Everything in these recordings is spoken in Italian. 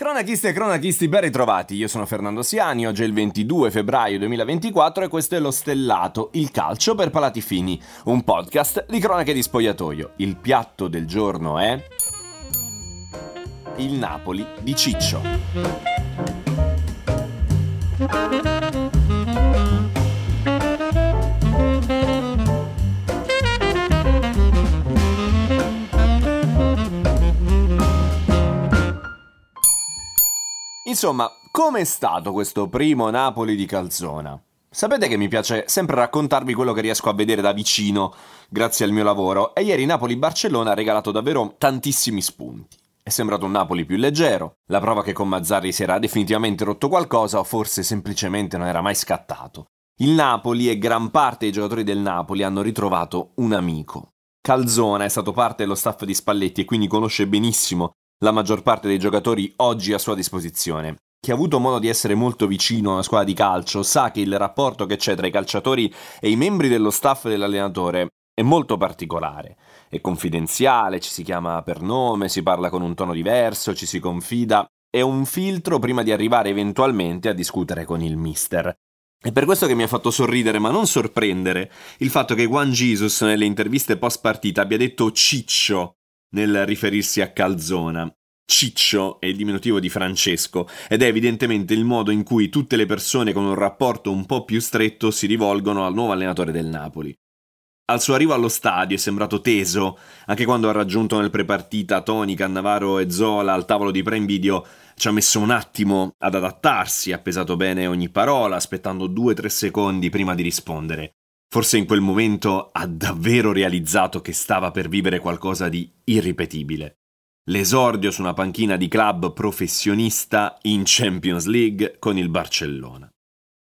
Cronachiste e cronachisti ben ritrovati, io sono Fernando Siani, oggi è il 22 febbraio 2024 e questo è Lo Stellato, il calcio per palati fini, un podcast di cronache di spogliatoio. Il piatto del giorno è... Il Napoli di Ciccio. Insomma, com'è stato questo primo Napoli di Calzona? Sapete che mi piace sempre raccontarvi quello che riesco a vedere da vicino grazie al mio lavoro e ieri Napoli-Barcellona ha regalato davvero tantissimi spunti. È sembrato un Napoli più leggero, la prova che con Mazzarri si era definitivamente rotto qualcosa o forse semplicemente non era mai scattato. Il Napoli e gran parte dei giocatori del Napoli hanno ritrovato un amico. Calzona è stato parte dello staff di Spalletti e quindi conosce benissimo la maggior parte dei giocatori oggi a sua disposizione. Chi ha avuto modo di essere molto vicino a una squadra di calcio sa che il rapporto che c'è tra i calciatori e i membri dello staff dell'allenatore è molto particolare. È confidenziale, ci si chiama per nome, si parla con un tono diverso, ci si confida. È un filtro prima di arrivare eventualmente a discutere con il mister. È per questo che mi ha fatto sorridere, ma non sorprendere, il fatto che Juan Jesus nelle interviste post partita abbia detto ciccio nel riferirsi a Calzona. Ciccio è il diminutivo di Francesco ed è evidentemente il modo in cui tutte le persone con un rapporto un po' più stretto si rivolgono al nuovo allenatore del Napoli. Al suo arrivo allo stadio è sembrato teso, anche quando ha raggiunto nel prepartita Tony, Cannavaro e Zola al tavolo di Prime Video ci ha messo un attimo ad adattarsi, ha pesato bene ogni parola, aspettando 2-3 secondi prima di rispondere. Forse in quel momento ha davvero realizzato che stava per vivere qualcosa di irripetibile. L'esordio su una panchina di club professionista in Champions League con il Barcellona.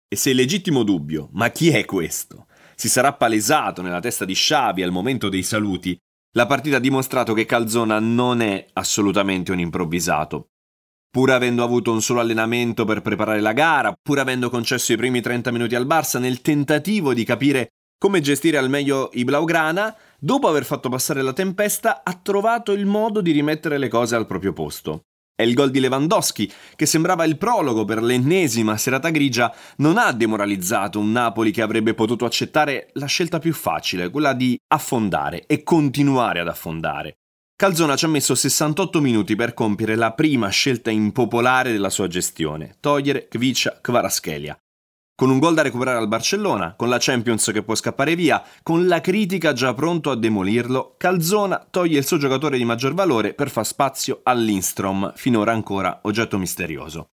E se il legittimo dubbio, ma chi è questo? Si sarà palesato nella testa di Xavi al momento dei saluti, la partita ha dimostrato che Calzona non è assolutamente un improvvisato, pur avendo avuto un solo allenamento per preparare la gara, pur avendo concesso i primi 30 minuti al Barça nel tentativo di capire come gestire al meglio i Blaugrana, dopo aver fatto passare la tempesta, ha trovato il modo di rimettere le cose al proprio posto. E il gol di Lewandowski, che sembrava il prologo per l'ennesima serata grigia, non ha demoralizzato un Napoli che avrebbe potuto accettare la scelta più facile, quella di affondare e continuare ad affondare. Calzona ci ha messo 68 minuti per compiere la prima scelta impopolare della sua gestione, togliere Kvicia Kvaratskhelia. Con un gol da recuperare al Barcellona, con la Champions che può scappare via, con la critica già pronto a demolirlo, Calzona toglie il suo giocatore di maggior valore per far spazio all'Instrom, finora ancora oggetto misterioso.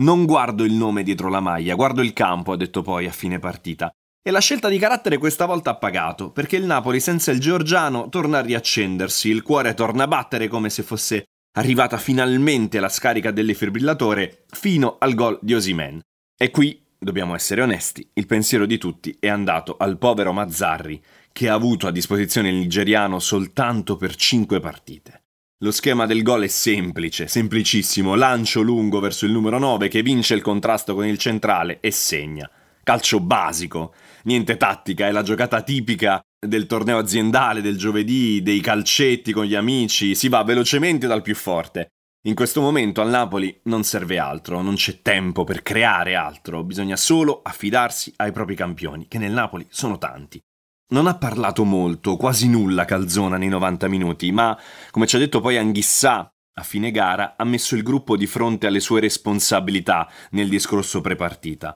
Non guardo il nome dietro la maglia, guardo il campo, ha detto poi a fine partita. E la scelta di carattere questa volta ha pagato, perché il Napoli senza il georgiano torna a riaccendersi, il cuore torna a battere come se fosse arrivata finalmente la scarica del defibrillatore fino al gol di Osimen. E qui, dobbiamo essere onesti, il pensiero di tutti è andato al povero Mazzarri, che ha avuto a disposizione il nigeriano soltanto per 5 partite. Lo schema del gol è semplice, semplicissimo, lancio lungo verso il numero 9 che vince il contrasto con il centrale e segna. Calcio basico, niente tattica, è la giocata tipica del torneo aziendale del giovedì, dei calcetti con gli amici, si va velocemente dal più forte. In questo momento al Napoli non serve altro, non c'è tempo per creare altro, bisogna solo affidarsi ai propri campioni, che nel Napoli sono tanti. Non ha parlato molto, quasi nulla Calzona nei 90 minuti, ma, come ci ha detto poi Anghissà a fine gara, ha messo il gruppo di fronte alle sue responsabilità nel discorso prepartita.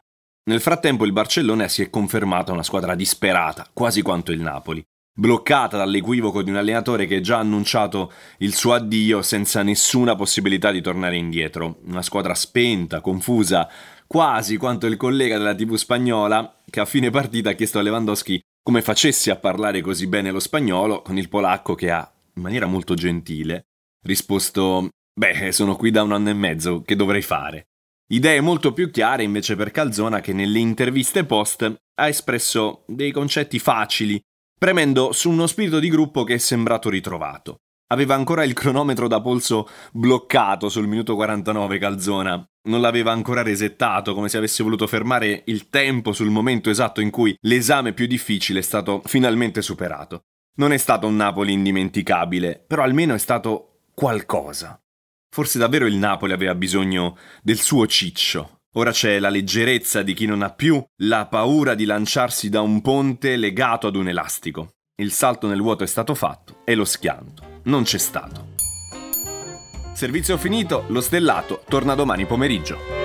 Nel frattempo il Barcellona si è confermata una squadra disperata, quasi quanto il Napoli, bloccata dall'equivoco di un allenatore che già ha annunciato il suo addio senza nessuna possibilità di tornare indietro. Una squadra spenta, confusa, quasi quanto il collega della TV spagnola che a fine partita ha chiesto a Lewandowski come facesse a parlare così bene lo spagnolo con il polacco che ha, in maniera molto gentile, risposto Beh, sono qui da un anno e mezzo, che dovrei fare? Idee molto più chiare invece per Calzona che nelle interviste post ha espresso dei concetti facili, premendo su uno spirito di gruppo che è sembrato ritrovato. Aveva ancora il cronometro da polso bloccato sul minuto 49 Calzona, non l'aveva ancora resettato come se avesse voluto fermare il tempo sul momento esatto in cui l'esame più difficile è stato finalmente superato. Non è stato un Napoli indimenticabile, però almeno è stato qualcosa. Forse davvero il Napoli aveva bisogno del suo ciccio. Ora c'è la leggerezza di chi non ha più la paura di lanciarsi da un ponte legato ad un elastico. Il salto nel vuoto è stato fatto e lo schianto non c'è stato. Servizio finito, lo stellato torna domani pomeriggio.